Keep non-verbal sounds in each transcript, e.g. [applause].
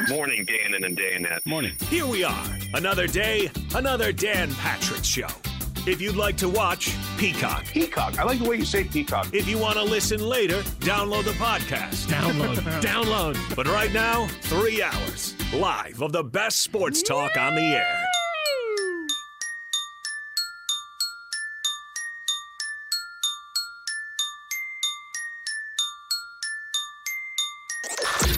folks. Morning, Dan and Danette. Morning. Here we are. Another day, another Dan Patrick Show. If you'd like to watch, Peacock. Peacock. I like the way you say peacock. If you want to listen later, download the podcast. Download. [laughs] Download. But right now, three hours live of the best sports talk on the air.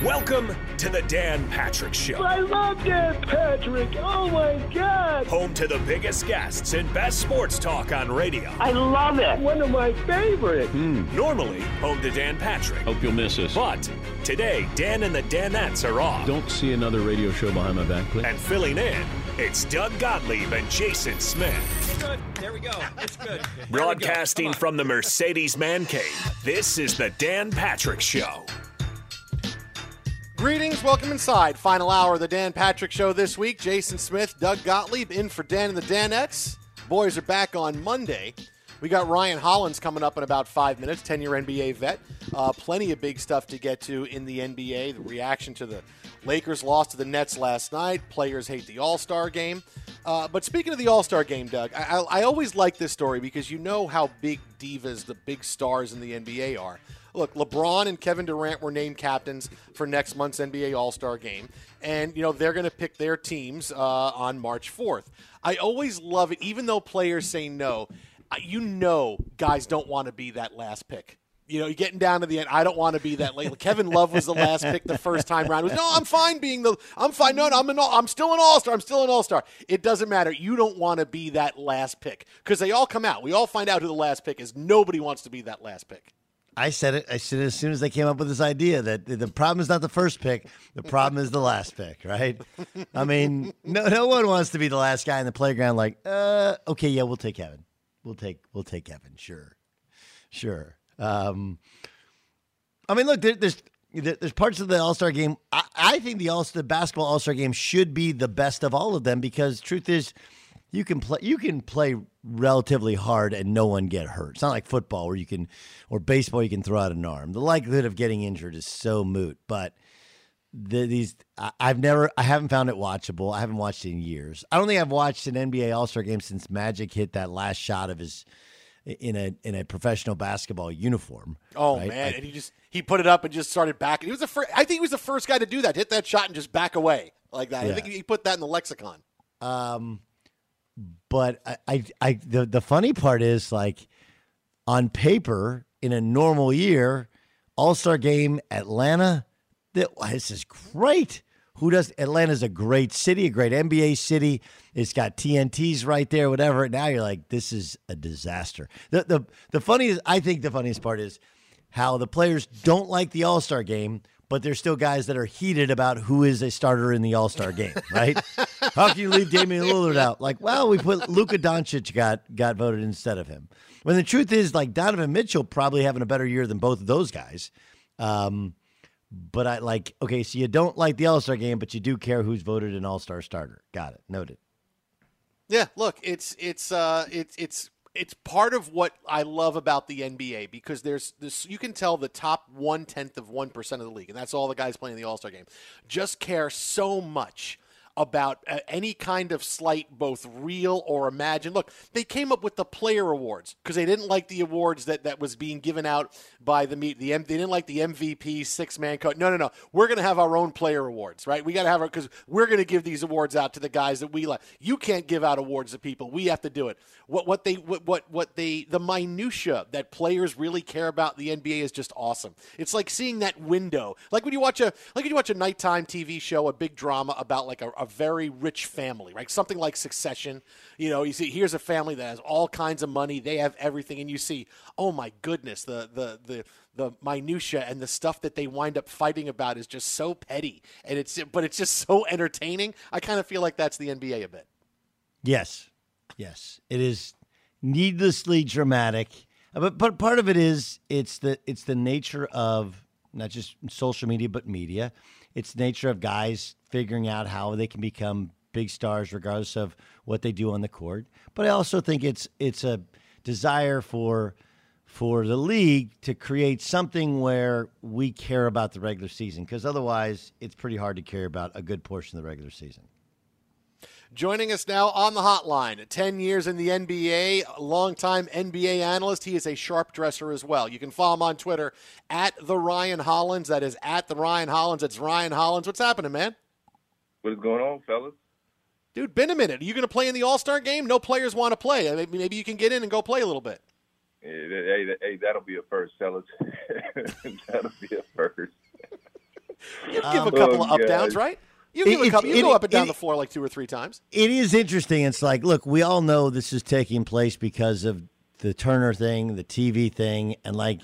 Welcome to the Dan Patrick Show. I love Dan Patrick. Oh my God. Home to the biggest guests and best sports talk on radio. I love it. One of my favorites. Hmm. Normally, home to Dan Patrick. Hope you'll miss us. But today, Dan and the Danettes are off. Don't see another radio show behind my back, please. And filling in, it's Doug Gottlieb and Jason Smith. Good. There we go. It's good. Broadcasting from the Mercedes Man Cave, this is the Dan Patrick Show. Greetings, welcome inside. Final hour of the Dan Patrick Show this week. Jason Smith, Doug Gottlieb in for Dan and the Danettes. Boys are back on Monday. We got Ryan Hollins coming up in about five minutes, 10 year NBA vet. Uh, plenty of big stuff to get to in the NBA. The reaction to the Lakers loss to the Nets last night. Players hate the All Star game. Uh, but speaking of the All Star game, Doug, I, I, I always like this story because you know how big divas the big stars in the NBA are. Look, LeBron and Kevin Durant were named captains for next month's NBA All Star game. And, you know, they're going to pick their teams uh, on March 4th. I always love it, even though players say no. You know, guys don't want to be that last pick. You know, getting down to the end. I don't want to be that late. Kevin Love was the last pick the first time round. Was, no, I'm fine being the. I'm fine. No, no I'm an. all- I'm still an all star. I'm still an all star. It doesn't matter. You don't want to be that last pick because they all come out. We all find out who the last pick is. Nobody wants to be that last pick. I said it. I said it as soon as they came up with this idea that the problem is not the first pick, the problem is the last pick, right? I mean, no, no one wants to be the last guy in the playground. Like, uh, okay, yeah, we'll take Kevin. We'll take, we'll take Kevin. Sure, sure. Um, I mean, look, there, there's there- there's parts of the All Star game. I, I think the All the basketball All Star game should be the best of all of them because truth is, you can play you can play relatively hard and no one get hurt. It's not like football where you can or baseball you can throw out an arm. The likelihood of getting injured is so moot. But the, these I, I've never I haven't found it watchable. I haven't watched it in years. I don't think I've watched an NBA All Star game since Magic hit that last shot of his in a in a professional basketball uniform. Oh right? man, and he just he put it up and just started backing. He was the first. I think he was the first guy to do that. Hit that shot and just back away like that. I think he put that in the lexicon. Um, but I, I, I, the the funny part is like on paper in a normal year, All Star Game, Atlanta. This is great. Who does Atlanta's a great city, a great NBA city. It's got TNTs right there, whatever. Now you're like, this is a disaster. The the the funniest I think the funniest part is how the players don't like the All Star game, but there's still guys that are heated about who is a starter in the All Star game, right? [laughs] How can you leave Damian Lillard out? Like, well, we put Luka Doncic got got voted instead of him. When the truth is, like Donovan Mitchell probably having a better year than both of those guys. Um, but I like okay, so you don't like the All Star game, but you do care who's voted an All Star starter. Got it. Noted. Yeah, look, it's it's uh it's it's it's part of what I love about the NBA because there's this you can tell the top one tenth of one percent of the league, and that's all the guys playing the All Star game, just care so much about uh, any kind of slight, both real or imagined. Look, they came up with the player awards because they didn't like the awards that, that was being given out by the meet. The M, they didn't like the MVP six man coach. No, no, no. We're going to have our own player awards, right? We got to have our because we're going to give these awards out to the guys that we like. You can't give out awards to people. We have to do it. What what they what what, what they the minutia that players really care about the NBA is just awesome. It's like seeing that window, like when you watch a like when you watch a nighttime TV show, a big drama about like a, a very rich family, right? Something like Succession. You know, you see here's a family that has all kinds of money, they have everything, and you see, oh my goodness, the the the the minutia and the stuff that they wind up fighting about is just so petty, and it's but it's just so entertaining. I kind of feel like that's the NBA a bit. Yes, yes, it is needlessly dramatic, uh, but but part of it is it's the it's the nature of not just social media but media. It's the nature of guys figuring out how they can become big stars regardless of what they do on the court. But I also think it's it's a desire for for the league to create something where we care about the regular season because otherwise it's pretty hard to care about a good portion of the regular season. Joining us now on the hotline, 10 years in the NBA, longtime NBA analyst. He is a sharp dresser as well. You can follow him on Twitter at the Ryan Hollins. That is at the Ryan Hollins. It's Ryan Hollins. What's happening, man? What is going on, fellas? Dude, been a minute. Are you going to play in the All Star game? No players want to play. Maybe, maybe you can get in and go play a little bit. Hey, hey, that'll be a first, fellas. [laughs] that'll be a first. You give um, a couple oh, of up downs, right? You, give it, a couple, you it, go up and down it, the floor like two or three times. It is interesting. It's like, look, we all know this is taking place because of the Turner thing, the TV thing, and like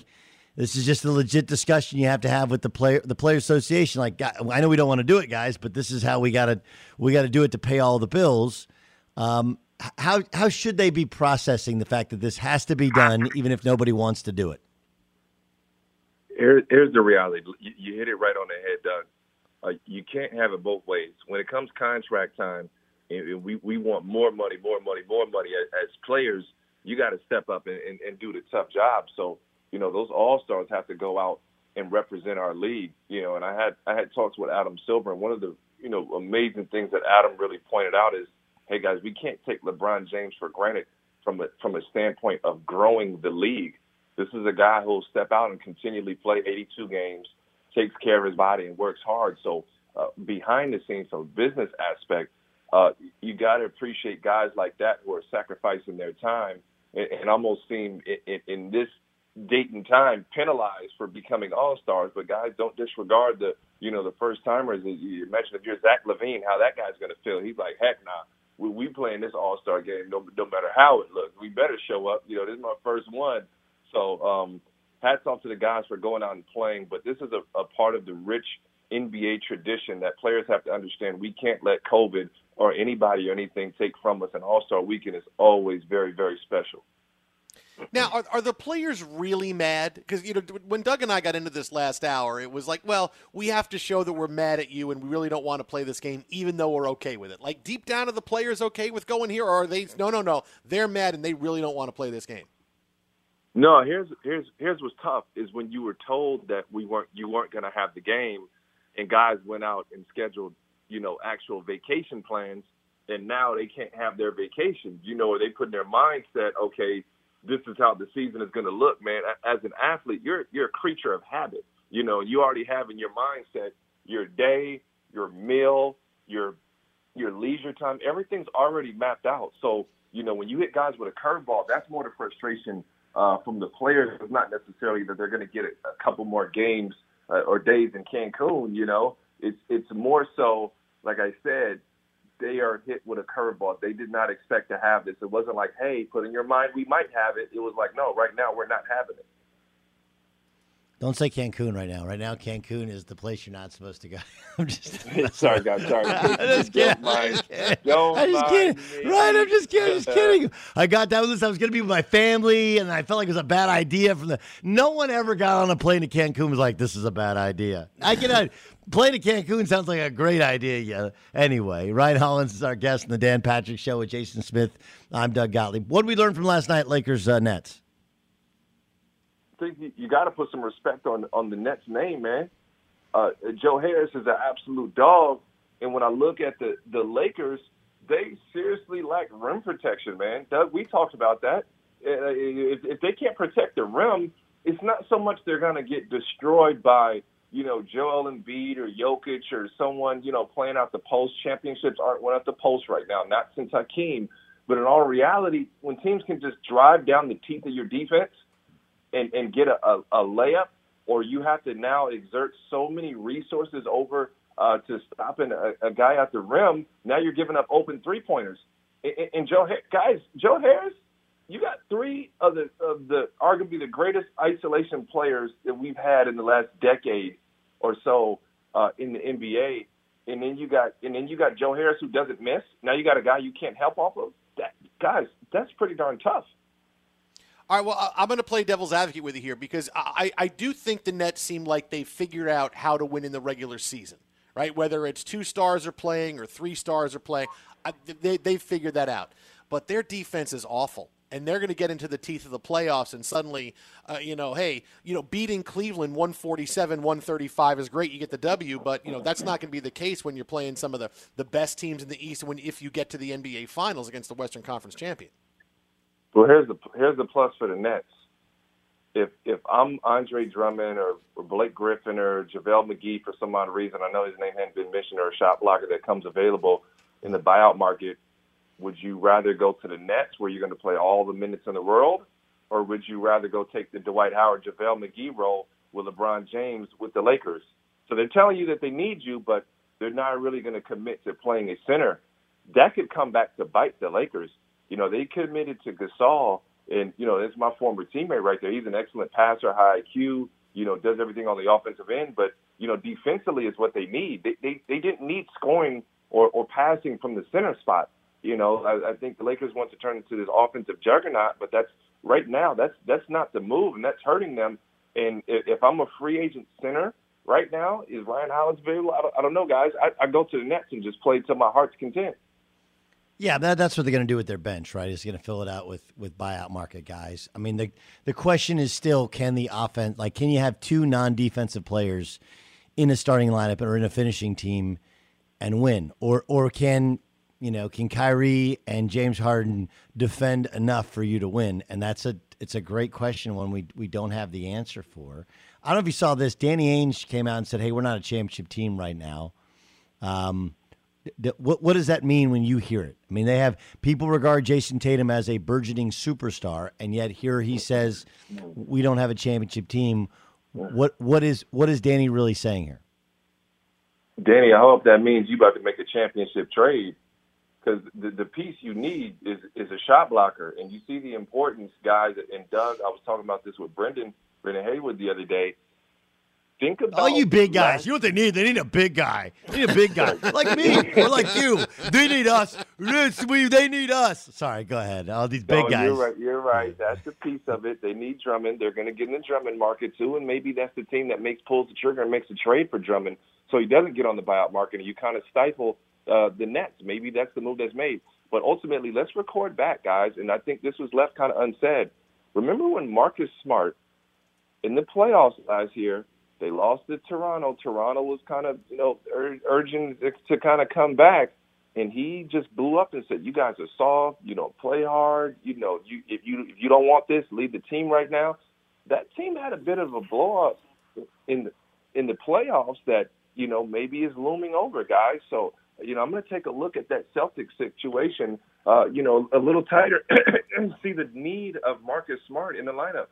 this is just a legit discussion you have to have with the player the player association. Like, I know we don't want to do it, guys, but this is how we got to we got to do it to pay all the bills. Um, how how should they be processing the fact that this has to be done, even if nobody wants to do it? Here, here's the reality. You, you hit it right on the head, Doug uh, you can't have it both ways. When it comes contract time, we we want more money, more money, more money. As, as players, you got to step up and, and, and do the tough job. So you know those all stars have to go out and represent our league. You know, and I had I had talks with Adam Silver, and one of the you know amazing things that Adam really pointed out is, hey guys, we can't take LeBron James for granted from a from a standpoint of growing the league. This is a guy who'll step out and continually play 82 games takes care of his body and works hard. So uh, behind the scenes, from business aspect, uh, you got to appreciate guys like that who are sacrificing their time and, and almost seem in, in, in this date and time penalized for becoming all stars. But guys, don't disregard the you know the first timers. You mentioned if you're Zach LaVine, how that guy's going to feel. He's like, heck, nah. We, we playing this All Star game, no, no matter how it looks. We better show up. You know, this is my first one. So um, hats off to the guys for going out and playing. But this is a, a part of the rich NBA tradition that players have to understand. We can't let COVID or anybody or anything take from us. And All Star Weekend is always very, very special. Now, are, are the players really mad? Because you know, when Doug and I got into this last hour, it was like, well, we have to show that we're mad at you, and we really don't want to play this game, even though we're okay with it. Like deep down, are the players okay with going here, or are they? No, no, no. They're mad, and they really don't want to play this game. No, here's here's here's what's tough is when you were told that we weren't you weren't going to have the game, and guys went out and scheduled you know actual vacation plans, and now they can't have their vacation. You know, or they put in their mindset, okay, this is how the season is going to look, man. As an athlete, you're you're a creature of habit. You know, you already have in your mindset your day, your meal, your your leisure time. Everything's already mapped out. So you know, when you hit guys with a curveball, that's more the frustration uh, from the players It's not necessarily that they're going to get a, a couple more games uh, or days in Cancun. You know, It's it's more so, like I said, they are hit with a curveball. They did not expect to have this. It wasn't like, hey, put in your mind we might have it. It was like, no, right now we're not having it. Don't say Cancun right now. Right now, Cancun is the place you're not supposed to go. [laughs] I'm just [laughs] sorry, guys. Sorry. [laughs] I'm just kidding. Don't mind- Don't don't I'm just kidding. me. Right? I'm just kidding. Just kidding. I got that list. I was going to be with my family, and I felt like it was a bad idea. From the no one ever got on a plane to Cancun and was like, "This is a bad idea." I can. Plane to Cancun sounds like a great idea. Yeah. Anyway, Ryan Hollins is our guest in the Dan Patrick Show with Jason Smith. I'm Doug Gottlieb. What did we learn from last night, Lakers uh, Nets? Think you, got to put some respect on on the Nets name, man. Uh, Joe Harris is an absolute dog, and when I look at the the Lakers, they seriously lack rim protection, man. Doug, we talked about that. Uh, if, if they can't protect the rim, it's not so much they're going to get destroyed by you know Joel Embiid or Jokic or someone you know playing out the post. Championships aren't won at the post right now, not since Hakeem. But in all reality, when teams can just drive down the teeth of your defense and, and get a, a, a layup, or you have to now exert so many resources over uh, to stopping a, a guy at the rim. Now you're giving up open three pointers. And, and- Joe, guys, Joe Harris, you got three of the of the arguably the greatest isolation players that we've had in the last decade or so uh, in the NBA. And then you got and then you got Joe Harris who doesn't miss. Now you got a guy you can't help off of. That guys, that's pretty darn tough. All right, well, I'm going to play devil's advocate with you here because I, I do think the Nets seem like they figured out how to win in the regular season, right? Whether it's two stars are playing or three stars are playing, I, they, they've figured that out. But their defense is awful. And they're going to get into the teeth of the playoffs, and suddenly, uh, you know, hey, you know, beating Cleveland 147, 135 is great. You get the W, but, you know, that's not going to be the case when you're playing some of the, the best teams in the East when if you get to the NBA Finals against the Western Conference champion. Well, here's the here's the plus for the Nets. If if I'm Andre Drummond or, or Blake Griffin or JaVale McGee for some odd reason, I know his name hadn't been mentioned, or a shot blocker that comes available in the buyout market, would you rather go to the Nets where you're going to play all the minutes in the world, or would you rather go take the Dwight Howard, JaVale McGee role with LeBron James with the Lakers? So they're telling you that they need you, but they're not really going to commit to playing a center. That could come back to bite the Lakers. You know, they committed to Gasol, and you know, it's my former teammate right there. He's an excellent passer, high IQ. You know, does everything on the offensive end, but you know, defensively is what they need. They they, they didn't need scoring or, or passing from the center spot. You know, I, I think the Lakers want to turn into this offensive juggernaut, but that's right now that's that's not the move, and that's hurting them. And if, if I'm a free agent center right now, is Ryan Hollins available? I don't, I don't know, guys. I, I go to the Nets and just play to my heart's content. Yeah, that, that's what they're going to do with their bench, right? Is going to fill it out with with buyout market guys. I mean, the the question is still, can the offense like can you have two non defensive players in a starting lineup or in a finishing team and win, or or can you know can Kyrie and James Harden defend enough for you to win? And that's a it's a great question, one we we don't have the answer for. I don't know if you saw this. Danny Ainge came out and said, "Hey, we're not a championship team right now." Um, what what does that mean when you hear it? I mean, they have people regard Jayson Tatum as a burgeoning superstar, and yet here he says we don't have a championship team. What what is what is Danny really saying here? Danny, I hope that means you about to make a championship trade because the, the piece you need is is a shot blocker, and you see the importance, guys. And Doug, I was talking about this with Brendan Brendan Haywood the other day. Think about Oh, you big guys! You know what they need? They need a big guy. They need a big guy [laughs] like me or like you. They need us. We- They need us. Sorry, go ahead. All these big no, guys. You're right. You're right. That's the piece of it. They need Drummond. They're going to get in the Drummond market too, and maybe that's the team that makes pulls the trigger and makes a trade for Drummond, so he doesn't get on the buyout market, and you kind of stifle uh, the Nets. Maybe that's the move that's made. But ultimately, let's record back, guys. And I think this was left kind of unsaid. Remember when Marcus Smart in the playoffs last year? They lost to Toronto. Toronto was kind of, you know, ur- urging to, to kind of come back, and he just blew up and said, "You guys are soft. You don't play hard. You know, you if you if you don't want this, leave the team right now." That team had a bit of a blow up in the, in the playoffs that you know maybe is looming over, guys. So you know, I'm going to take a look at that Celtics situation, uh, you know, a little tighter [coughs] and see the need of Marcus Smart in the lineup.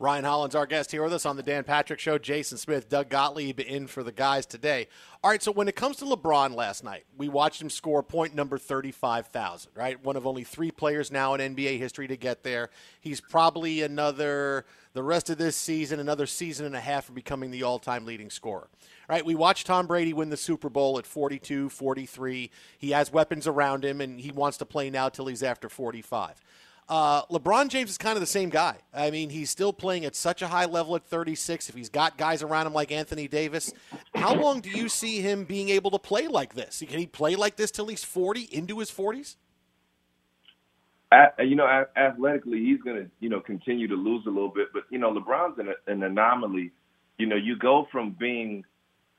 Ryan Hollins, our guest here with us on the Dan Patrick Show. Jason Smith, Doug Gottlieb in for the guys today. All right, so when it comes to LeBron last night, we watched him score point number 35,000, right? One of only three players now in NBA history to get there. He's probably another, the rest of this season, another season and a half from becoming the all time leading scorer. Right, we watched Tom Brady win the Super Bowl at 42, 43. He has weapons around him, and he wants to play now till he's after 45. Uh, LeBron James is kind of the same guy. I mean, he's still playing at such a high level at 36. If he's got guys around him like Anthony Davis, how long do you see him being able to play like this? Can he play like this till he's 40, into his 40s? you know, athletically, he's going to, you know, continue to lose a little bit. But, you know, LeBron's an, an anomaly. You know, you go from being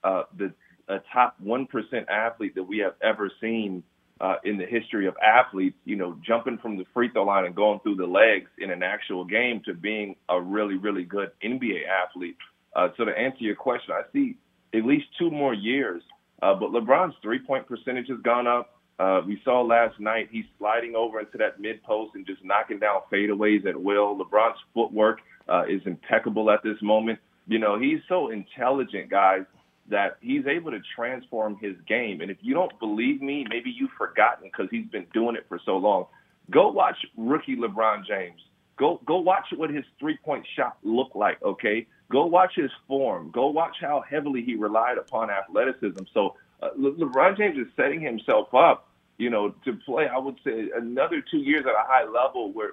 uh, the a top 1% athlete that we have ever seen – uh, in the history of athletes, you know, jumping from the free throw line and going through the legs in an actual game to being a really, really good NBA athlete. Uh, so to answer your question, I see at least two more years. Uh, but LeBron's three point percentage has gone up. Uh, we saw last night he's sliding over into that mid post and just knocking down fadeaways at will. LeBron's footwork uh, is impeccable at this moment. You know, he's so intelligent, guys that he's able to transform his game. And if you don't believe me, maybe you've forgotten because he's been doing it for so long. Go watch rookie LeBron James. Go go watch what his three point shot looked like. Okay, go watch his form. Go watch how heavily he relied upon athleticism. So uh, Le- LeBron James is setting himself up, you know, to play. I would say another two years at a high level with,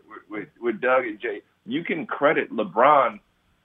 with Doug and Jay. You can credit LeBron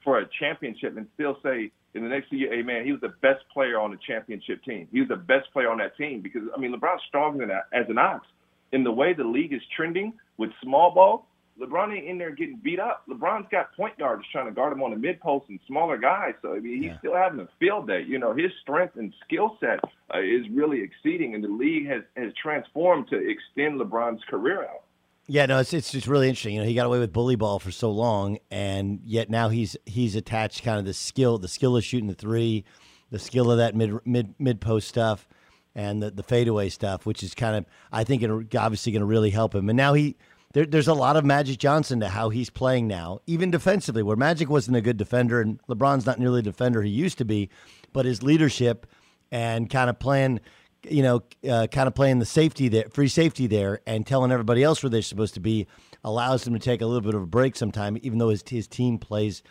for a championship and still say in the next year, hey man, he was the best player on the championship team. He was the best player on that team because I mean LeBron's stronger than that as an ox. In the way the league is trending with small ball, LeBron ain't in there getting beat up. LeBron's got point guards trying to guard him on the mid post and smaller guys. So I mean, he's yeah. still having a field day. You know, his strength and skill set uh, is really exceeding, and the league has has transformed to extend LeBron's career out. Yeah, no, it's it's just really interesting. You know, he got away with bully ball for so long, and yet now he's he's attached kind of the skill, the skill of shooting the three, the skill of that mid mid mid post stuff, and the the fadeaway stuff, which is kind of I think obviously going to really help him. And now he there, there's a lot of Magic Johnson to how he's playing now, even defensively, where Magic wasn't a good defender and LeBron's not nearly the defender he used to be, but his leadership and kind of playing you know, uh, kind of playing the safety there, free safety there, and telling everybody else where they're supposed to be allows him to take a little bit of a break sometime, even though his, his team plays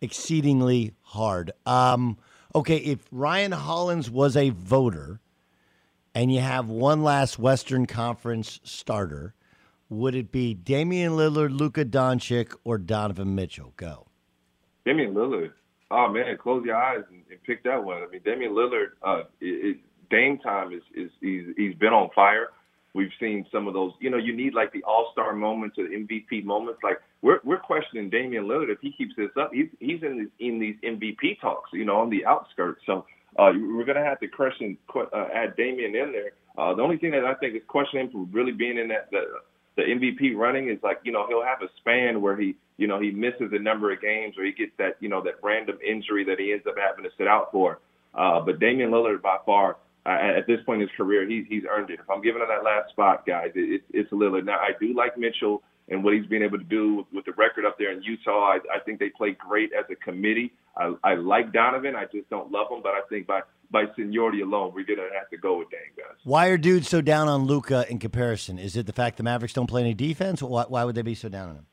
exceedingly hard. Um, okay, if Ryan Hollins was a voter and you have one last Western Conference starter, would it be Damian Lillard, Luka Doncic, or Donovan Mitchell? Go. Damian Lillard. Oh man, close your eyes and, and pick that one. I mean, Damian Lillard. Uh, Dame time is is he's he's been on fire. We've seen some of those. You know, you need like the All Star moments or MVP moments. Like we're we're questioning Damian Lillard if he keeps this up. He's he's in these in these MVP talks. You know, on the outskirts. So uh, we're gonna have to question uh, add Damian in there. Uh, the only thing that I think is questioning for really being in that the the MVP running is like you know he'll have a span where he you know he misses a number of games or he gets that you know that random injury that he ends up having to sit out for. Uh, but Damian Lillard by far uh, at this point in his career, he's he's earned it. If I'm giving him that last spot, guys, it, it's it's Lillard. Now I do like Mitchell and what he's been able to do with, with the record up there in Utah. I, I think they play great as a committee. I, I like Donovan. I just don't love him, but I think by by seniority alone, we're gonna have to go with Dame, guys. Why are dudes so down on Luka in comparison? Is it the fact the Mavericks don't play any defense? Why, why would they be so down on him?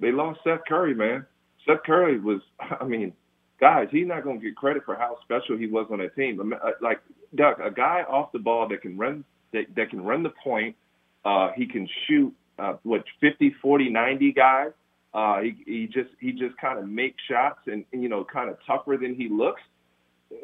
They lost Seth Curry, man. Seth Curry was, [laughs] I mean, guys, he's not going to get credit for how special he was on that team. Uh, like Doug, a guy off the ball that can run that, that can run the point. Uh, he can shoot uh, what 50, 40, 90 guys. Uh, he, he just he just kind of makes shots and, you know kind of tougher than he looks.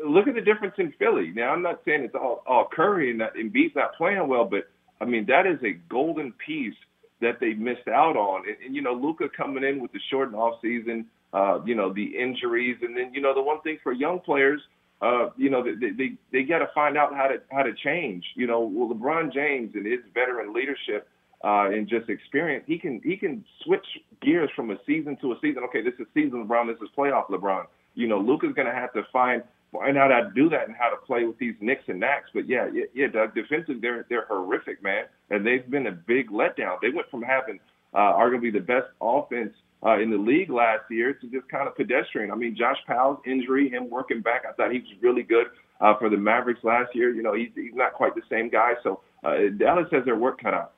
Look at the difference in Philly. Now I'm not saying it's all all Curry and that Embiid's not playing well, but I mean that is a golden piece that they missed out on. And, and you know Luka coming in with the shortened off season uh, you know, the injuries, and then you know the one thing for young players, uh, you know, they they, they got to find out how to how to change. You know, well, LeBron James and his veteran leadership uh, and just experience, he can he can switch gears from a season to a season. Okay, this is season LeBron, this is playoff LeBron. You know, Luka's going to have to find find out how to do that and how to play with these Knicks and Knacks. But yeah, yeah, yeah, Doug, defensive, they're they're horrific, man, and they've been a big letdown. They went from having uh, arguably the best offense uh, in the league last year to just kind of pedestrian. I mean, Josh Powell's injury, him working back, I thought he was really good uh, for the Mavericks last year. You know, he's, he's not quite the same guy. So uh, Dallas has their work cut out.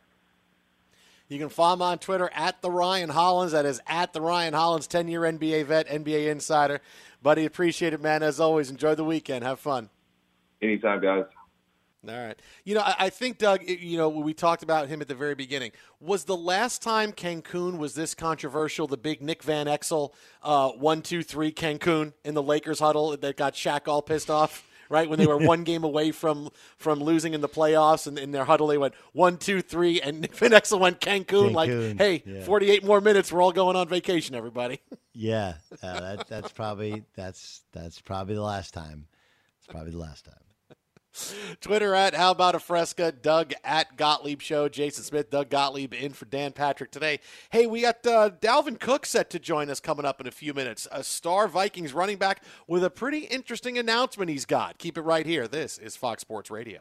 You can follow him on Twitter at the Ryan Hollins. That is at the Ryan Hollins, 10 year NBA vet, NBA insider. Buddy, appreciate it, man. As always, enjoy the weekend. Have fun. Anytime, guys. All right. You know, I, I think, Doug, you know, we talked about him at the very beginning. Was the last time Cancun was this controversial, the big Nick Van Exel uh, one, two, three Cancun in the Lakers huddle that got Shaq all pissed off? right? When they were [laughs] one game away from from losing in the playoffs, and in their huddle they went one, two, three, and [laughs] Nick Van Exel went Cancun, Cancun like, "Hey, yeah. 48 more minutes, we're all going on vacation, everybody." [laughs] yeah, uh, that, that's probably that's that's probably the last time. It's probably the last time. Twitter at How About a Fresca, Doug at Gottlieb Show, Jason Smith, Doug Gottlieb in for Dan Patrick today. Hey, we got uh, Dalvin Cook set to join us coming up in a few minutes. A star Vikings running back with a pretty interesting announcement he's got. Keep it right here. This is Fox Sports Radio.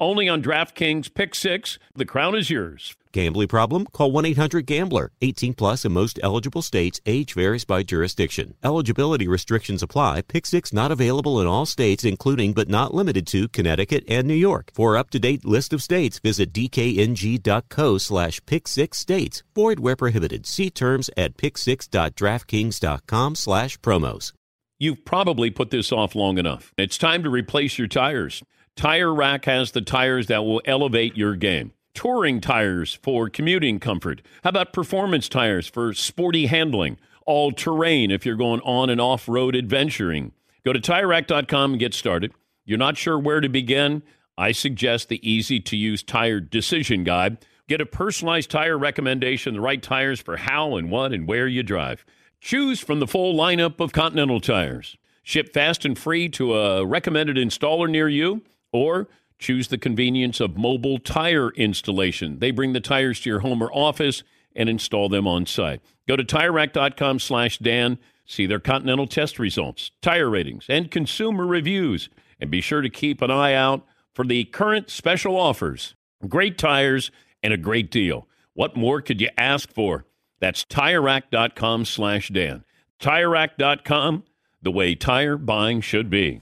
only on DraftKings Pick Six. The crown is yours. Gambling problem? Call 1 800 Gambler. 18 plus in most eligible states. Age varies by jurisdiction. Eligibility restrictions apply. Pick six not available in all states, including but not limited to Connecticut and New York. For up to date list of states, visit dkng.co slash pick six states. Void where prohibited. See terms at pick6.draftkings.com slash promos. You've probably put this off long enough. It's time to replace your tires. Tire Rack has the tires that will elevate your game touring tires for commuting comfort? How about performance tires for sporty handling? All terrain if you're going on and off road adventuring. Go to tirerack.com and get started. You're not sure where to begin? I suggest the easy to use tire decision guide. Get a personalized tire recommendation, the right tires for how and what and where you drive. Choose from the full lineup of Continental tires. Ship fast and free to a recommended installer near you, or choose the convenience of mobile tire installation. They bring the tires to your home or office and install them on site. Go to TireRack.com slash Dan, see their Continental test results, tire ratings, and consumer reviews. And be sure to keep an eye out for the current special offers. Great tires and a great deal. What more could you ask for? That's TireRack.com slash Dan. TireRack.com, the way tire buying should be.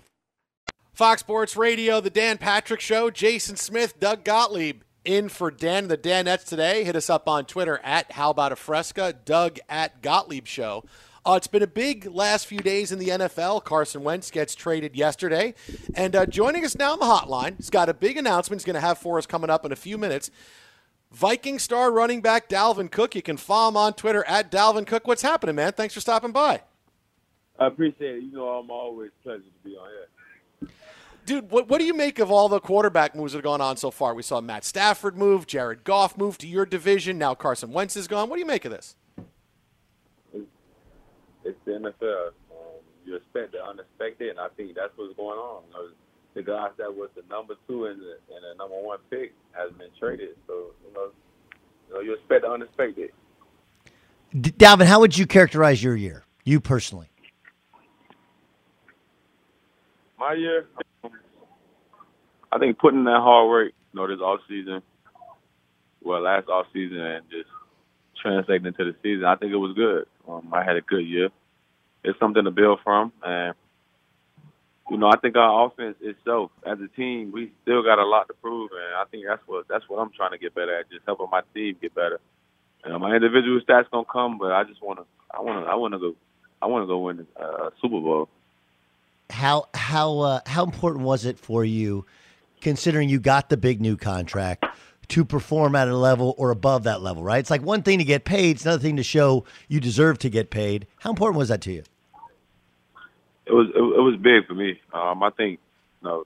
Fox Sports Radio, The Dan Patrick Show, Jason Smith, Doug Gottlieb in for Dan the Danettes today. Hit us up on Twitter at How About a Fresca, Doug at Gottlieb Show. Uh, it's been a big last few days in the NFL. Carson Wentz gets traded yesterday. And uh, joining us now on the hotline, he's got a big announcement he's going to have for us coming up in a few minutes. Viking star running back Dalvin Cook. You can follow him on Twitter at Dalvin Cook. What's happening, man? Thanks for stopping by. I appreciate it. You know, I'm always pleasure to be on here. Dude, what, what do you make of all the quarterback moves that have gone on so far? We saw Matt Stafford move, Jared Goff move to your division. Now Carson Wentz is gone. What do you make of this? It's, it's the NFL. Um, you expect the unexpected, and I think that's what's going on. You know, the guys that was the number two and the, and the number one pick has been traded. So you know, you know, you expect the unexpected. D- Dalvin, how would you characterize your year, you personally? My year, I think putting that hard work, you know, this off season, well, last off season, and just translating into the season, I think it was good. Um, I had a good year. It's something to build from, and you know, I think our offense itself, as a team, we still got a lot to prove, and I think that's what that's what I'm trying to get better at, just helping my team get better. You know, my individual stats gonna come, but I just wanna, I wanna, I wanna go, I wanna go win a uh, Super Bowl. How how uh, how important was it for you, considering you got the big new contract, to perform at a level or above that level? Right, it's like one thing to get paid; it's another thing to show you deserve to get paid. How important was that to you? it was it, was big for me. Um, I think you know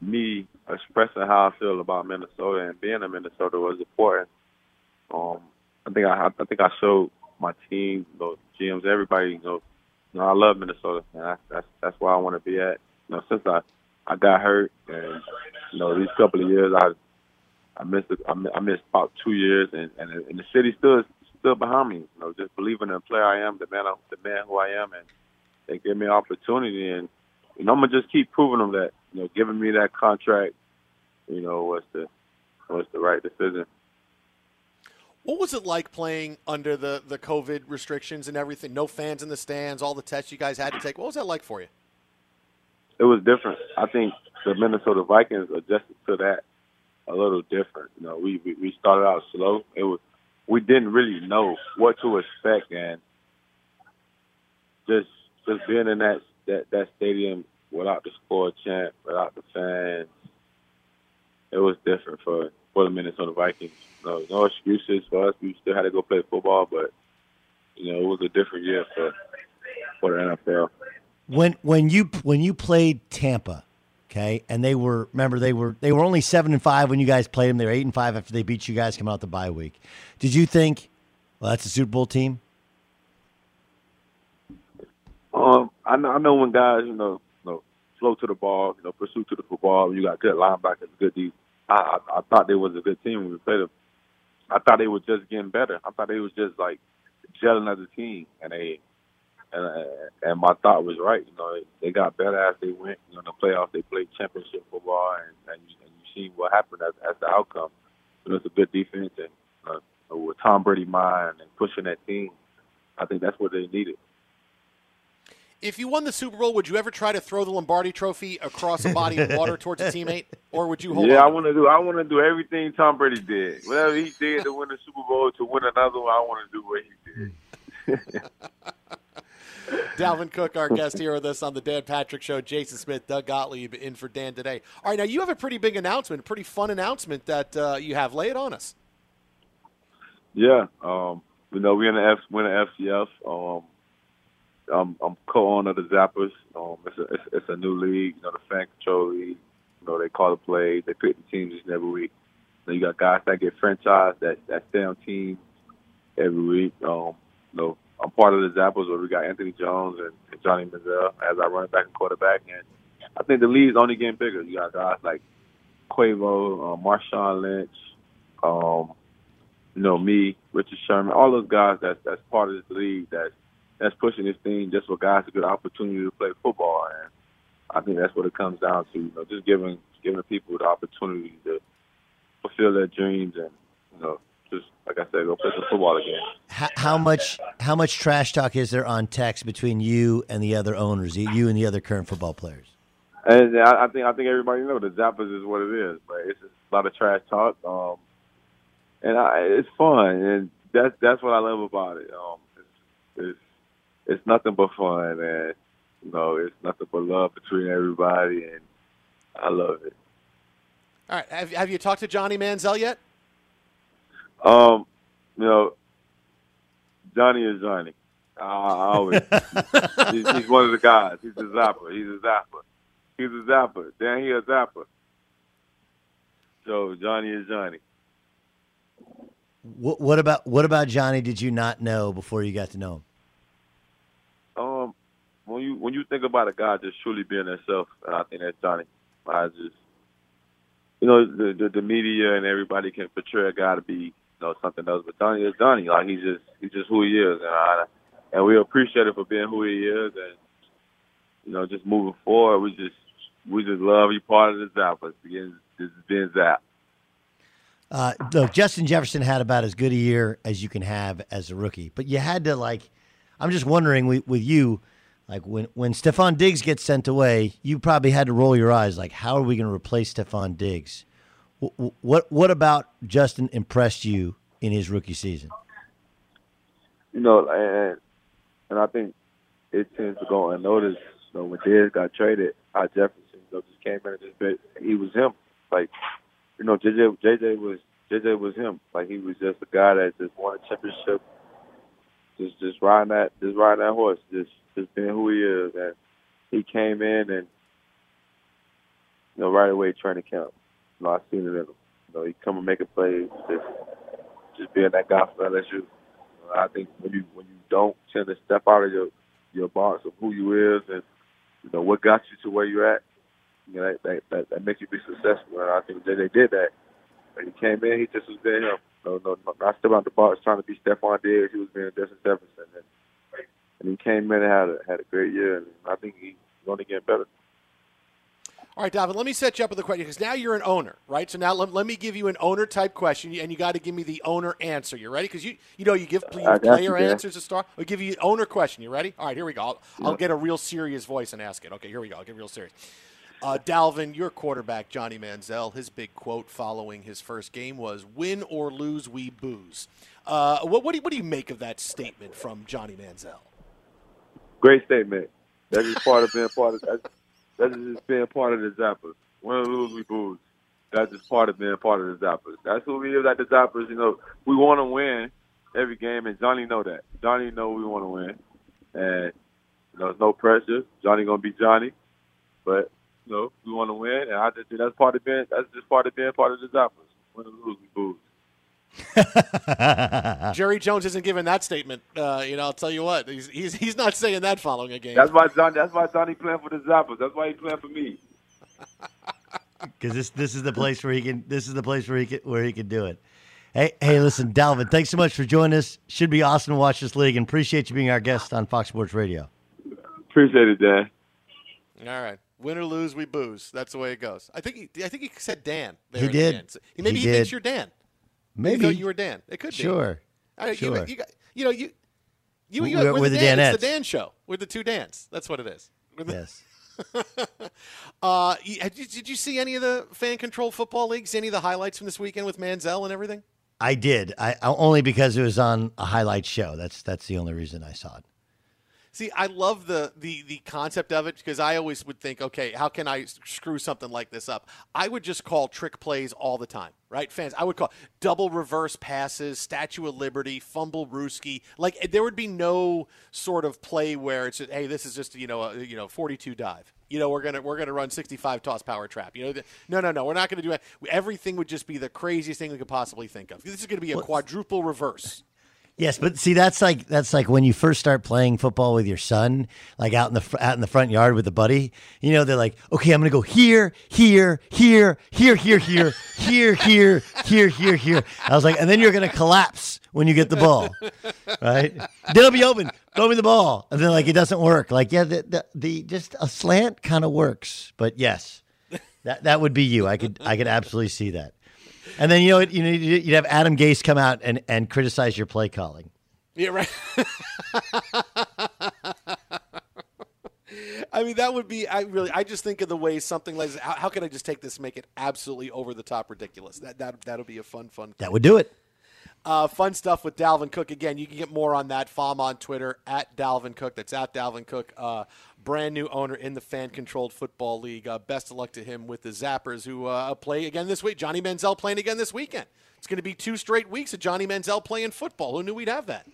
me expressing how I feel about Minnesota and being in Minnesota was important. Um, I think I I think I showed my team, know, GMs, everybody, you know, you know I love Minnesota, and that's that's that's where I want to be at. You know, since I I got hurt, and you know these couple of years I I missed I missed about two years, and and, and the city still still behind me. You know, just believing in the player I am, the man the man who I am, and they give me an opportunity, and you know I'm gonna just keep proving them that you know giving me that contract, you know was the was the right decision. What was it like playing under the, the COVID restrictions and everything? No fans in the stands, all the tests you guys had to take. What was that like for you? It was different. I think the Minnesota Vikings adjusted to that a little different. You know, we we, started out slow. It was we didn't really know what to expect, and just just being in that that that stadium without the score chant, without the fans, it was different for for the Minnesota Vikings. No, no excuses for us. We still had to go play football, but you know it was a different year for for the NFL. When when you when you played Tampa, okay, and they were remember they were they were only seven and five when you guys played them. They were eight and five after they beat you guys coming out the bye week. Did you think, well, that's a Super Bowl team? Um, I know, I know when guys, you know, you know, flow to the ball, you know, pursue to the football. You got good linebackers, good D. I, I I thought they was a good team when we played them. I thought they were just getting better. I thought they was just like gelling as a team, and they and uh, and my thought was right. You know, they, they got better as they went. You know, in the playoffs they played championship football, and and you, and you see what happened as, as the outcome. You know, it's a good defense, and uh, with Tom Brady mind and pushing that team, I think that's what they needed. If you won the Super Bowl, would you ever try to throw the Lombardi Trophy across a body of water towards a teammate, or would you hold? yeah, on? I want to do. I want to do everything Tom Brady did. Whatever he did to win the Super Bowl, to win another one, I want to do what he did. [laughs] Dalvin Cook, our guest here with us on the Dan Patrick Show. Jason Smith, Doug Gottlieb in for Dan today. All right, now you have a pretty big announcement, pretty fun announcement that uh, you have. Lay it on us. Yeah, um, you know we in the F, we're in the FCF. Um, I'm, I'm co-owner of the Zappers. Um, it's a it's, it's a new league. You know, the fan control league. You know, they call the plays. They pick the teams each and every week. You got guys that get franchised that that stay on teams every week. Um, you know, I'm part of the Zappers where we got Anthony Jones and, and Johnny Manziel as our running back and quarterback, and I think the league's only getting bigger. You got guys like Quavo, uh, Marshawn Lynch, um, you know me, Richard Sherman, all those guys that's that's part of this league that's that's pushing this thing just for guys to get an opportunity to play football, and I think that's what it comes down to. You know, just giving giving people the opportunity to fulfill their dreams and you know just like I said, go play some football again. How, how much how much trash talk is there on text between you and the other owners, you and the other current football players? And I, I think I think everybody knows the Zappers is what it is, but it's just a lot of trash talk. Um, and I, it's fun, and that's that's what I love about it. Um, it's, it's it's nothing but fun, and you know, it's nothing but love between everybody, and I love it. All right. Have, have you talked to Johnny Manziel yet? Um, you know, Johnny is Johnny. I, I always [laughs] he's, he's one of the guys. He's a zapper. He's a zapper. He's a zapper. Dan, he a zapper. So Johnny is Johnny. What, what about what about Johnny? Did you not know before you got to know him? Um, when you when you think about a guy just truly being himself, and I think that's Johnny. I just, you know, the, the the media and everybody can portray a guy to be, know, something else, but Johnny is Johnny. Like he's just he's just who he is, and I, and we appreciate it for being who he is, and you know, just moving forward, we just we just love you part of the Zappers. Again, this is being Zap. Uh, look, Justin Jefferson had about as good a year as you can have as a rookie, but you had to like. I'm just wondering with, with you, like when when Stefon Diggs gets sent away, you probably had to roll your eyes. Like, how are we going to replace Stefon Diggs? What, what about Justin impressed you in his rookie season? You know, and and I think it tends to go unnoticed. Know, when Diggs got traded, how Jefferson you know, just came in and just bit, he was him. Like you know, JJ JJ was JJ was him. Like he was just a guy that just won a championship, just just riding that just riding that horse, just just being who he is. And he came in and you know right away training camp. You know, I seen it in him. You know, he come and make a play, just just being that guy for LSU. I think when you when you don't tend to step out of your your box of who you is and you know what got you to where you're at, you know, that, that, that makes you be successful. And I think JJ did that. When he came in, he just was being him. No, no, no, not stepping out the box trying to be Stefon Diggs. He was being Justin Jefferson. And, and he came in and had a, had a great year. And I think he's going to get better. All right, Dalvin, let me set you up with a question because now you're an owner, right? So now let, let me give you an owner type question, and you got to give me the owner answer. You ready? Because you you know you give you got player you, answers to start. I'll give you an owner question. You ready? All right, here we go. I'll, I'll get a real serious voice and ask it. Okay, here we go. I'll get real serious. Uh, Dalvin, your quarterback, Johnny Manziel, his big quote following his first game was "Win or lose, we booze." Uh, what, what, do you, what do you make of that statement from Johnny Manziel? Great statement. That's just part of being part of that's, that's just being part of the Zappers. Win or lose, we booze. That's just part of being part of the Zappers. That's who we is at the Zappers. You know, we want to win every game, and Johnny know that. Johnny know we want to win, and you know, there's no pressure. Johnny gonna be Johnny, but you know, we want to win, and I just that's part of being. That's just part of being part of the Zappers. Win or lose, we booze. [laughs] Jerry Jones isn't giving that statement. Uh, you know, I'll tell you what, he's, he's he's not saying that following a game. That's why Johnny. That's why Johnny playing for the Zappers. That's why he playing for me. [laughs] because this this is the place where he can this is the place where he can where he can do it. Hey hey, listen, Dalvin, thanks so much for joining us. Should be awesome to watch this league, and appreciate you being our guest on Fox Sports Radio. Appreciate it, Dan. All right. Win or lose, we booze. That's the way it goes. I think he, I think he said Dan. there He at the did. So he- maybe He he, thinks you're Dan. Maybe. thought you were Dan. It could be. Sure. Sure. You, you got, you know, you, you, you We're- we're, we're the, the Dan. It's the Dan show. We're the two Dans. That's what it is. We're the- Yes. [laughs] uh, you- you- did you see any of the fan controlled football leagues? Any of the highlights from this weekend with Manziel and everything? I did. I I- only because it was on a highlight show. That's that's the only reason I saw it. See, I love the the the concept of it because I always would think, okay, how can I screw something like this up? I would just call trick plays all the time, right? Fans, I would call double reverse passes, Statue of Liberty, fumblerooski. Like there would be no sort of play where it's just, hey, this is just you know a, you know 42 dive. You know, we're gonna we're gonna run 65 toss power trap. You know, the, no, no, no, we're not gonna do it. Everything would just be the craziest thing we could possibly think of. This is gonna be a quadruple reverse. Yes, but see, that's like that's like when you first start playing football with your son, like out in the out in the front yard with a buddy. You know, they're like, okay, I'm gonna go here, here, here, here, here, here, here, here, here, here, here. I was like, and then you're gonna collapse when you get the ball, right? They'll be open. Throw me the ball, and then like it doesn't work. Like yeah, the the, the just a slant kind of works, but yes, that that would be you. I could I could absolutely see that. And then you know you know you'd have Adam Gase come out and, and criticize your play calling. Yeah, right. I mean, that would be. I really. I just think of the way something like this. How, how can I just take this, and make it absolutely over the top ridiculous? That that that'll be a fun, fun. That would do it. Uh, fun stuff with Dalvin Cook. Again, you can get more on that. Follow on Twitter at Dalvin Cook. That's at Dalvin Cook. Uh, brand new owner in the fan controlled football league. Uh, best of luck to him with the Zappers who uh, play again this week. Johnny Manziel playing again this weekend. It's going to be two straight weeks of Johnny Manziel playing football. Who knew we'd have that?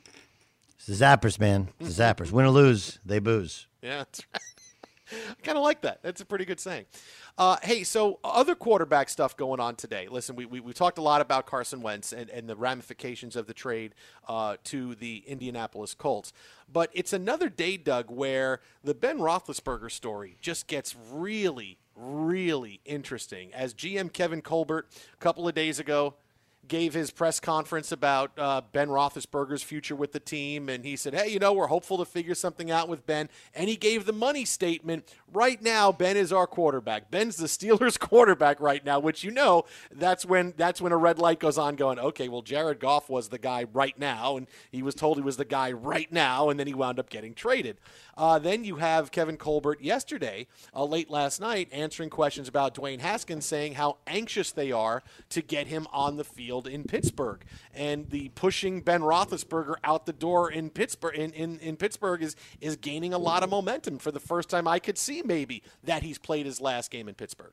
It's the Zappers, man. It's the Zappers. Win or lose, they booze. Yeah, that's right. [laughs] I kind of like that. That's a pretty good saying. Uh, hey, so other quarterback stuff going on today. Listen, we, we, we, talked a lot about Carson Wentz and, and the ramifications of the trade uh, to the Indianapolis Colts. But it's another day, Doug, where the Ben Roethlisberger story just gets really, really interesting. As GM Kevin Colbert a couple of days ago gave his press conference about uh, Ben Roethlisberger's future with the team, and he said, "Hey, you know, we're hopeful to figure something out with Ben." And he gave the money statement. Right now, Ben is our quarterback. Ben's the Steelers' [laughs] quarterback right now, which you know that's when that's when a red light goes on. Going, okay, well, Jared Goff was the guy right now, and he was told he was the guy right now, and then he wound up getting traded. Uh, then you have Kevin Colbert yesterday, uh, late last night, answering questions about Dwayne Haskins, saying how anxious they are to get him on the field in Pittsburgh, and the pushing Ben Roethlisberger out the door in Pittsburgh in, in, in Pittsburgh is is gaining a lot of momentum for the first time I could see maybe that he's played his last game in Pittsburgh.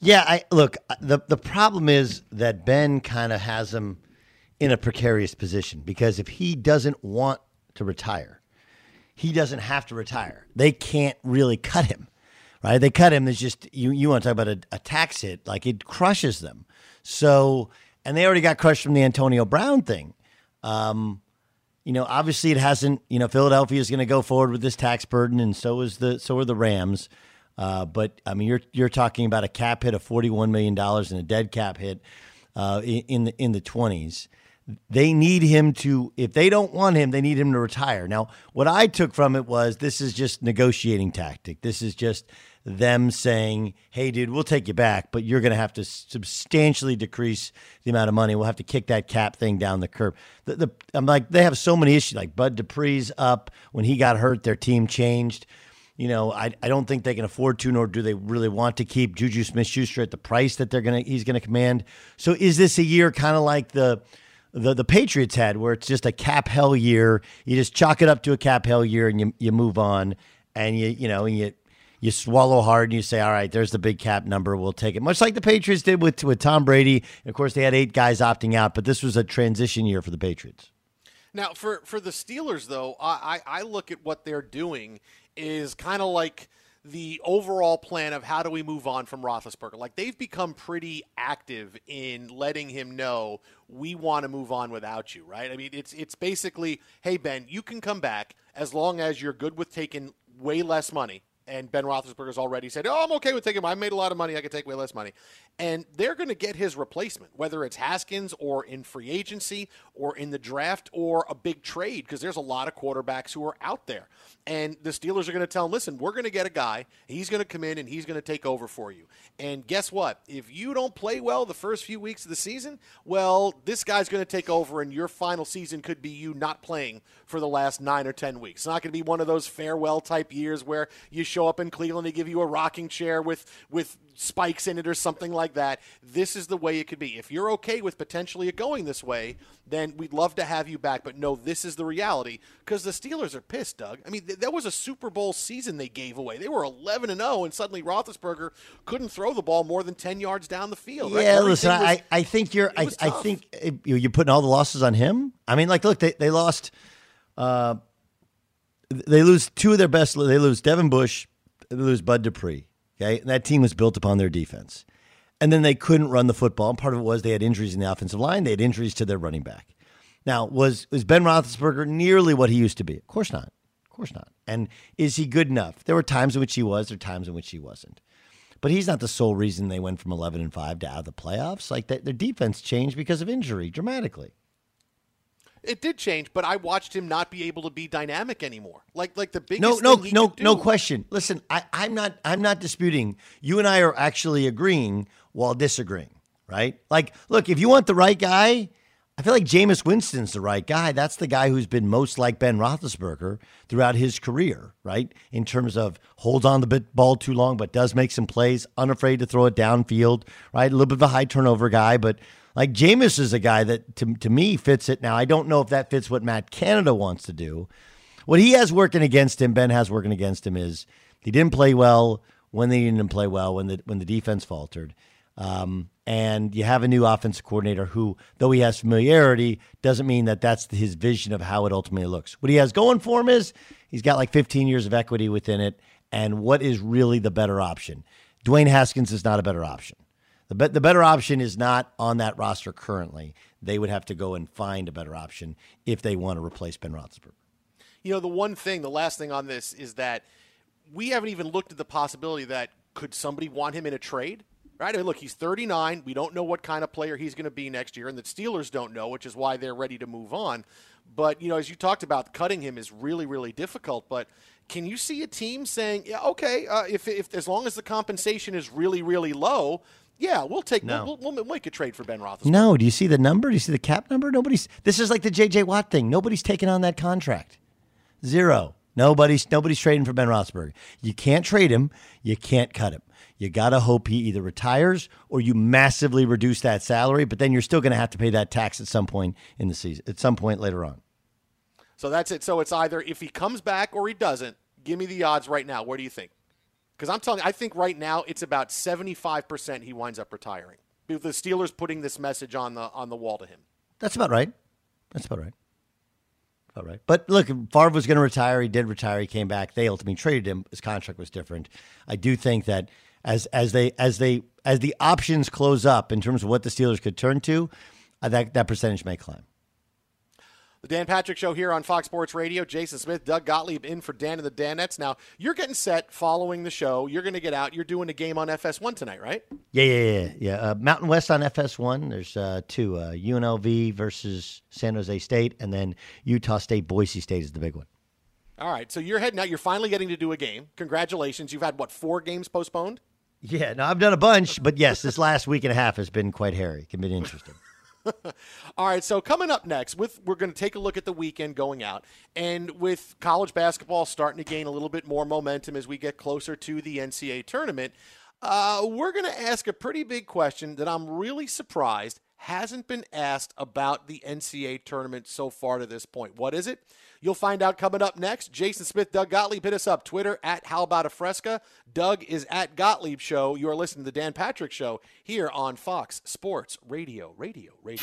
Yeah, I look. the The problem is that Ben kind of has him in a precarious position because if he doesn't want to retire, he doesn't have to retire. They can't really cut him, right? They cut him. There's just you. You want to talk about a, a tax hit? Like it crushes them. So, and they already got crushed from the Antonio Brown thing. Um, you know, obviously it hasn't. You know, Philadelphia is going to go forward with this tax burden, and so is the so are the Rams. Uh, but I mean, you're you're talking about a cap hit of forty one million dollars and a dead cap hit uh, in the in the twenties. They need him to. If they don't want him, they need him to retire. Now, what I took from it was this is just negotiating tactic. This is just them saying, "Hey, dude, we'll take you back, but you're going to have to substantially decrease the amount of money. We'll have to kick that cap thing down the curb." The, the, I'm like, they have so many issues. Like Bud Dupree's up when he got hurt, their team changed. You know, I, I don't think they can afford to, nor do they really want to keep Juju Smith Schuster at the price that they're gonna he's gonna command. So is this a year kind of like the the the Patriots had, where it's just a cap hell year? You just chalk it up to a cap hell year, and you you move on, and you you know and you you swallow hard and you say, all right, there's the big cap number. We'll take it. Much like the Patriots did with, with Tom Brady. And of course, they had eight guys opting out, but this was a transition year for the Patriots. Now, for, for the Steelers, though, I, I look at what they're doing is kind of like the overall plan of how do we move on from Roethlisberger. Like they've become pretty active in letting him know we want to move on without you, right? I mean, it's it's basically, hey Ben, you can come back as long as you're good with taking way less money and Ben Roethlisberger's already said, "Oh, I'm okay with taking him. I made a lot of money. I can take way less money." And they're going to get his replacement, whether it's Haskins or in free agency or in the draft or a big trade, because there's a lot of quarterbacks who are out there. And the Steelers are going to tell him, "Listen, we're going to get a guy. He's going to come in and he's going to take over for you." And guess what? If you don't play well the first few weeks of the season, well, this guy's going to take over, and your final season could be you not playing for the last nine or ten weeks. It's not going to be one of those farewell type years where you show show up in Cleveland, they give you a rocking chair with with spikes in it or something like that. This is the way it could be. If you're okay with potentially it going this way, then we'd love to have you back. But no, this is the reality because the Steelers are pissed, Doug. I mean, th- that was a Super Bowl season they gave away. They were 11 and 0, and suddenly Roethlisberger couldn't throw the ball more than 10 yards down the field. right? Yeah, Everything listen, was- I, I think you're. I, I think uh, you- you're putting all the losses on him. I mean, like, look, they they lost. Uh, they lose two of their best. They lose Devin Bush. Lose Bud Dupree. Okay, and that team was built upon their defense, and then they couldn't run the football. And part of it was they had injuries in the offensive line. They had injuries to their running back. Now, was was Ben Roethlisberger nearly what he used to be? Of course not. Of course not. And is he good enough? There were times in which he was. There were times in which he wasn't. But he's not the sole reason they went from 11 and 5 to out of the playoffs. Like that, their defense changed because of injury dramatically. It did change, but I watched him not be able to be dynamic anymore. Like like the biggest No, no, no, no question. Listen, I, I'm not, I'm not disputing. You and I are actually agreeing while disagreeing, right? Like, look, if you want the right guy, I feel like Jameis Winston's the right guy. That's the guy who's been most like Ben Roethlisberger throughout his career, right? In terms of holds on the ball too long, but does make some plays, unafraid to throw it downfield, right? A little bit of a high turnover guy, but like Jameis is a guy that to, to me fits it. Now, I don't know if that fits what Matt Canada wants to do. What he has working against him, Ben has working against him, is he didn't play well when they didn't play well when the when the defense faltered. Um, and you have a new offensive coordinator who, though he has familiarity, doesn't mean that that's his vision of how it ultimately looks. What he has going for him is he's got like 15 years of equity within it. And what is really the better option? Dwayne Haskins is not a better option. The, be- the better option is not on that roster currently. They would have to go and find a better option if they want to replace Ben Roethlisberger. You know, the one thing, the last thing on this is that we haven't even looked at the possibility that could somebody want him in a trade? Right? I mean, look, he's 39. We don't know what kind of player he's going to be next year, and the Steelers don't know, which is why they're ready to move on. But, you know, as you talked about, cutting him is really, really difficult. But can you see a team saying, yeah, okay, uh, if, if as long as the compensation is really, really low, yeah, we'll take, No. we'll, we'll, we'll make a trade for Ben Roethlisberger. No, do you see the number? Do you see the cap number? Nobody's. This is like the J.J. Watt thing. Nobody's taking on that contract. Zero. Nobody's nobody's trading for Ben Roethlisberger. You can't trade him. You can't cut him. You gotta hope he either retires or you massively reduce that salary. But then you're still going to have to pay that tax at some point in the season. At some point later on. So that's it. So it's either if he comes back or he doesn't. Give me the odds right now. Where do you think? Because I'm telling you, I think right now it's about 75% he winds up retiring. The Steelers putting this message on the on the wall to him. That's about right. That's about right. About right. But look, Favre was going to retire. He did retire. He came back. They ultimately traded him. His contract was different. I do think that as as they as they as the options close up in terms of what the Steelers could turn to, uh, that that percentage may climb. The Dan Patrick Show here on Fox Sports Radio. Jason Smith, Doug Gottlieb in for Dan and the Danettes. Now, you're getting set following the show. You're going to get out. You're doing a game on FS1 tonight, right? Yeah, yeah, yeah, yeah. Uh, Mountain West on FS1. There's uh, two: uh, UNLV versus San Jose State, and then Utah State Boise State is the big one. All right. So you're heading out. You're finally getting to do a game. Congratulations. You've had, what, four games postponed? Yeah, no, I've done a bunch, but yes, this last week and a half has been quite hairy. It's been interesting. [laughs] All right, so coming up next, with we're going to take a look at the weekend going out, and with college basketball starting to gain a little bit more momentum as we get closer to the NCAA tournament, uh, we're going to ask a pretty big question that I'm really surprised hasn't been asked about the NCAA tournament so far to this point. What is it? You'll find out coming up next. Jason Smith, Doug Gottlieb, hit us up. Twitter at How About a Fresca. Doug is at Gottlieb Show. You are listening to the Dan Patrick Show here on Fox Sports Radio. Radio, radio.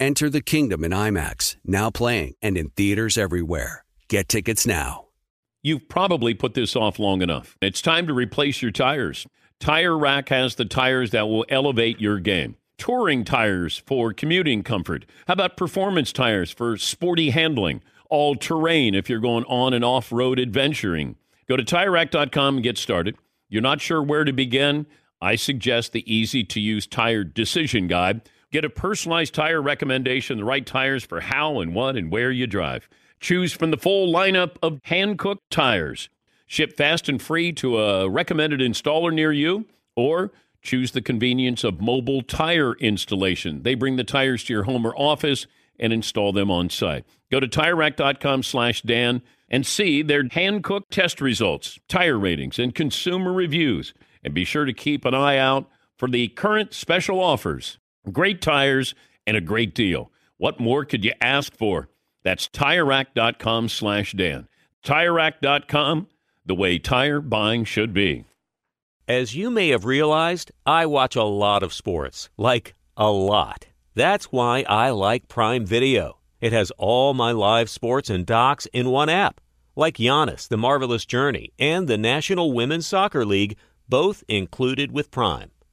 Enter the kingdom in IMAX, now playing and in theaters everywhere. Get tickets now. You've probably put this off long enough. It's time to replace your tires. Tire Rack has the tires that will elevate your game. Touring tires for commuting comfort. How about performance tires for sporty handling? All terrain if you're going on and off road adventuring. Go to tirerack.com and get started. You're not sure where to begin? I suggest the easy to use tire decision guide. Get a personalized tire recommendation, the right tires for how and what and where you drive. Choose from the full lineup of hand cooked tires. Ship fast and free to a recommended installer near you, or choose the convenience of mobile tire installation. They bring the tires to your home or office and install them on site. Go to TireRack.com slash Dan and see their hand-cooked test results, tire ratings, and consumer reviews. And be sure to keep an eye out for the current special offers. Great tires and a great deal. What more could you ask for? That's TireRack.com slash Dan. TireRack.com, the way tire buying should be. As you may have realized, I watch a lot of sports. Like, a lot. That's why I like Prime Video. It has all my live sports and docs in one app. Like Giannis, The Marvelous Journey, and the National Women's Soccer League, both included with Prime.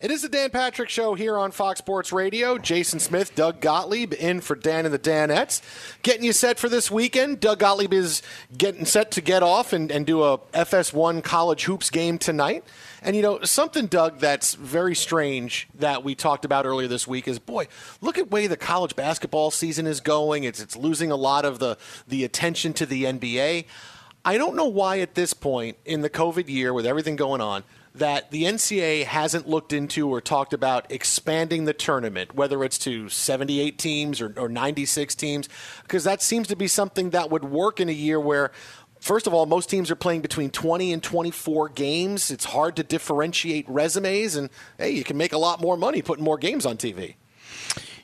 It is the Dan Patrick Show here on Fox Sports Radio. Jason Smith, Doug Gottlieb in for Dan and the Danettes. Getting you set for this weekend. Doug Gottlieb is getting set to get off and, and do a FS1 college hoops game tonight. And, you know, something, Doug, that's very strange that we talked about earlier this week is, boy, look at way the college basketball season is going. It's, it's losing a lot of the, the attention to the NBA. I don't know why at this point in the COVID year, with everything going on, that the NCAA hasn't looked into or talked about expanding the tournament, whether it's to 78 teams or, or 96 teams, because that seems to be something that would work in a year where, first of all, most teams are playing between 20 and 24 games. It's hard to differentiate resumes, and hey, you can make a lot more money putting more games on TV.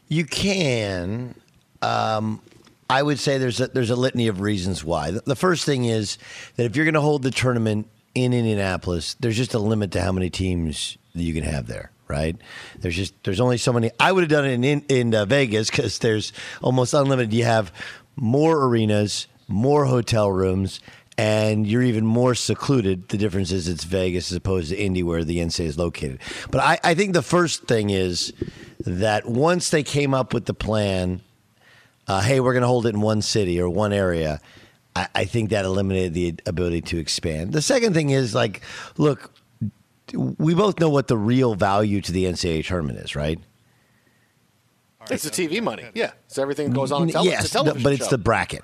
You can. Um, I would say there's a, there's a litany of reasons why. The, the first thing is that if you're going to hold the tournament in Indianapolis, there's just a limit to how many teams that you can have there. Right? There's just there's only so many. I would have done it in in, in uh, Vegas because there's almost unlimited. You have more arenas, more hotel rooms, and you're even more secluded. The difference is it's Vegas as opposed to Indy, where the NCAA is located. But I, I think the first thing is that once they came up with the plan, uh, hey, we're going to hold it in one city or one area. I, I think that eliminated the ability to expand. The second thing is like, look, we both know what the real value to the NCAA tournament is, right? It's the TV money. Yeah. So everything goes on. Tele- yes, it's a television but it's show. the bracket.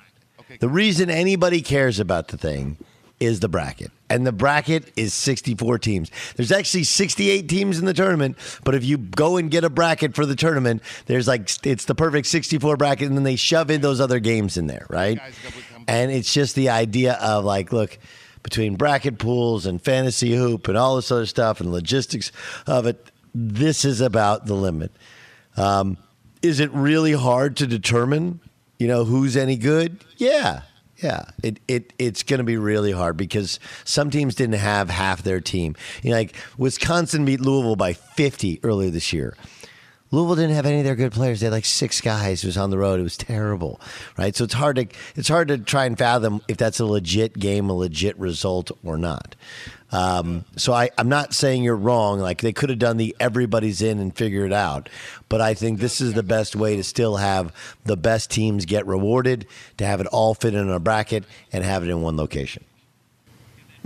The reason anybody cares about the thing is the bracket. And the bracket is 64 teams. There's actually 68 teams in the tournament, but if you go and get a bracket for the tournament, there's like it's the perfect 64 bracket and then they shove in those other games in there, right? And it's just the idea of like, look, between bracket pools and fantasy hoop and all this other stuff and logistics of it, this is about the limit. Um, is it really hard to determine, you know, who's any good? Yeah. Yeah, it, it it's going to be really hard because some teams didn't have half their team. You know, like Wisconsin beat Louisville by 50 earlier this year. Louisville didn't have any of their good players. They had like six guys who was on the road. It was terrible, right? So it's hard to it's hard to try and fathom if that's a legit game, a legit result or not. Um, so I, I'm not saying you're wrong. Like they could have done the everybody's in and figure it out, but I think this is the best way to still have the best teams get rewarded, to have it all fit in a bracket and have it in one location.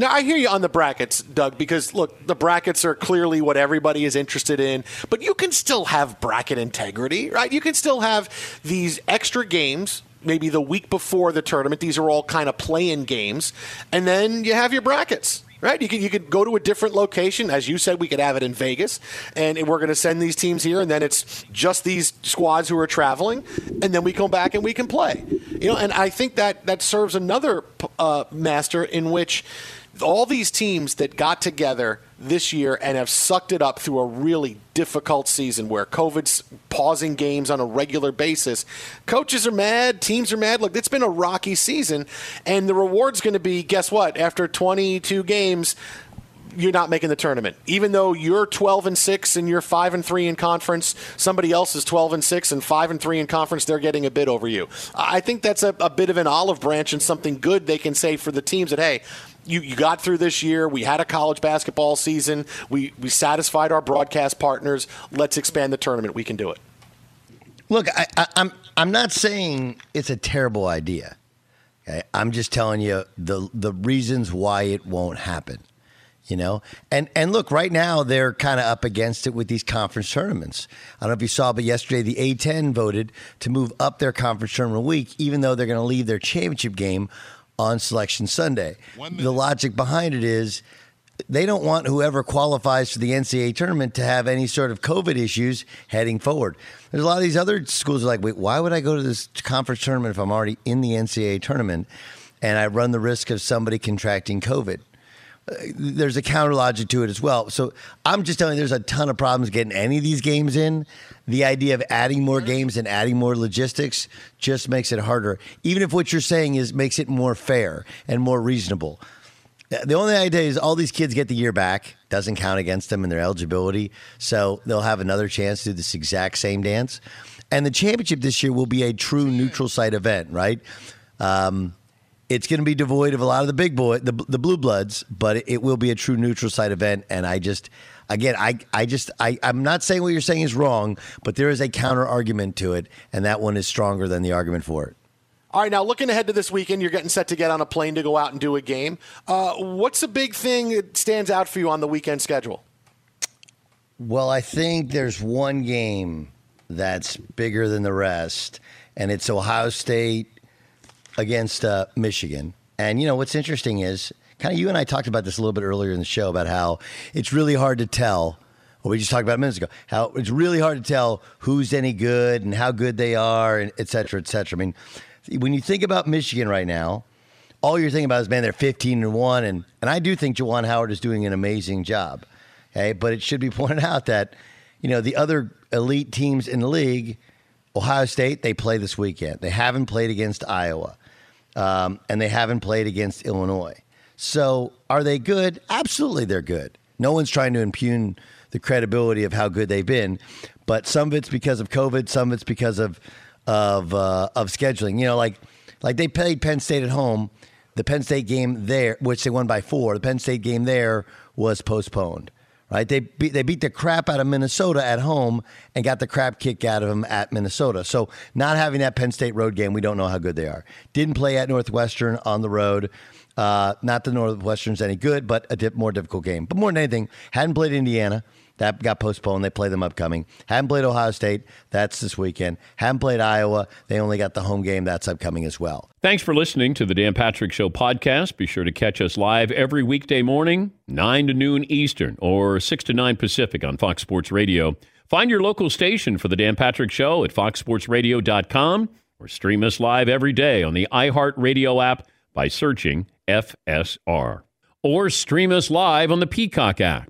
Now, I hear you on the brackets, Doug, because look, the brackets are clearly what everybody is interested in, but you can still have bracket integrity, right? You can still have these extra games, maybe the week before the tournament. These are all kind of play in games, and then you have your brackets. Right, you could you could go to a different location, as you said. We could have it in Vegas, and we're going to send these teams here, and then it's just these squads who are traveling, and then we come back and we can play. You know, and I think that that serves another uh, master in which all these teams that got together this year and have sucked it up through a really difficult season where COVID's pausing games on a regular basis. Coaches are mad, teams are mad. Look, it's been a rocky season, and the reward's going to be guess what? After 22 games, you're not making the tournament. Even though you're 12 and 6 and you're 5 and 3 in conference, somebody else is 12 and 6 and 5 and 3 in conference, they're getting a bid over you. I think that's a, a bit of an olive branch and something good they can say for the teams that, hey, you, you got through this year. We had a college basketball season. We, we satisfied our broadcast partners. Let's expand the tournament. We can do it. Look, I, I, I'm I'm not saying it's a terrible idea. Okay, I'm just telling you the the reasons why it won't happen. You know, and and look, right now they're kind of up against it with these conference tournaments. I don't know if you saw, but yesterday the A10 voted to move up their conference tournament week, even though they're going to leave their championship game on Selection Sunday. The logic behind it is they don't want whoever qualifies for the NCAA tournament to have any sort of COVID issues heading forward. There's a lot of these other schools are like, wait, why would I go to this conference tournament if I'm already in the NCAA tournament and I run the risk of somebody contracting COVID? There's a counter logic to it as well. So I'm just telling you, there's a ton of problems getting any of these games in. The idea of adding more games and adding more logistics just makes it harder. Even if what you're saying is makes it more fair and more reasonable. The only idea is all these kids get the year back. Doesn't count against them in their eligibility. So they'll have another chance to do this exact same dance. And the championship this year will be a true neutral site event, right? Um, it's going to be devoid of a lot of the big boy, the, the blue bloods, but it, will be a true neutral site event. And I just, again, I, I just, I, I'm not saying what you're saying is wrong, but there is a counter argument to it, and that one is stronger than the argument for it. All right, now looking ahead to this weekend, you're getting set to get on a plane to go out and do a game. Uh, what's a big thing that stands out for you on the weekend schedule? Well, I think there's one game that's bigger than the rest, and it's Ohio State against uh, Michigan. And you know what's interesting is kind of you and I talked about this a little bit earlier in the show about how it's really hard to tell. What we just talked about minutes ago, how it's really hard to tell who's any good and how good they are, and et cetera, et cetera. I mean, when you think about Michigan right now, all you're thinking about is man, they're 15 and one, and and I do think Juwan Howard is doing an amazing job. Okay, but it should be [laughs] pointed out that you know the other elite teams in the league, Ohio State, they play this weekend. They haven't played against Iowa, um, and they haven't played against Illinois. So are they good? Absolutely, they're good. No one's trying to impugn the credibility of how good they've been, but some of it's because of COVID, some of it's because of of uh, of scheduling. You know, like like they played Penn State at home. The Penn State game there, which they won by four, the Penn State game there was postponed. Right? They beat they beat the crap out of Minnesota at home and got the crap kicked out of them at Minnesota. So not having that Penn State road game, we don't know how good they are. Didn't play at Northwestern on the road. Uh, not the Northwestern's any good, but a dip, more difficult game. But more than anything, hadn't played Indiana. That got postponed. They play them upcoming. Haven't played Ohio State. That's this weekend. Haven't played Iowa. They only got the home game. That's upcoming as well. Thanks for listening to the Dan Patrick Show podcast. Be sure to catch us live every weekday morning, 9 to noon Eastern or 6 to 9 Pacific on Fox Sports Radio. Find your local station for the Dan Patrick Show at foxsportsradio.com or stream us live every day on the iHeartRadio app by searching FSR. Or stream us live on the Peacock app.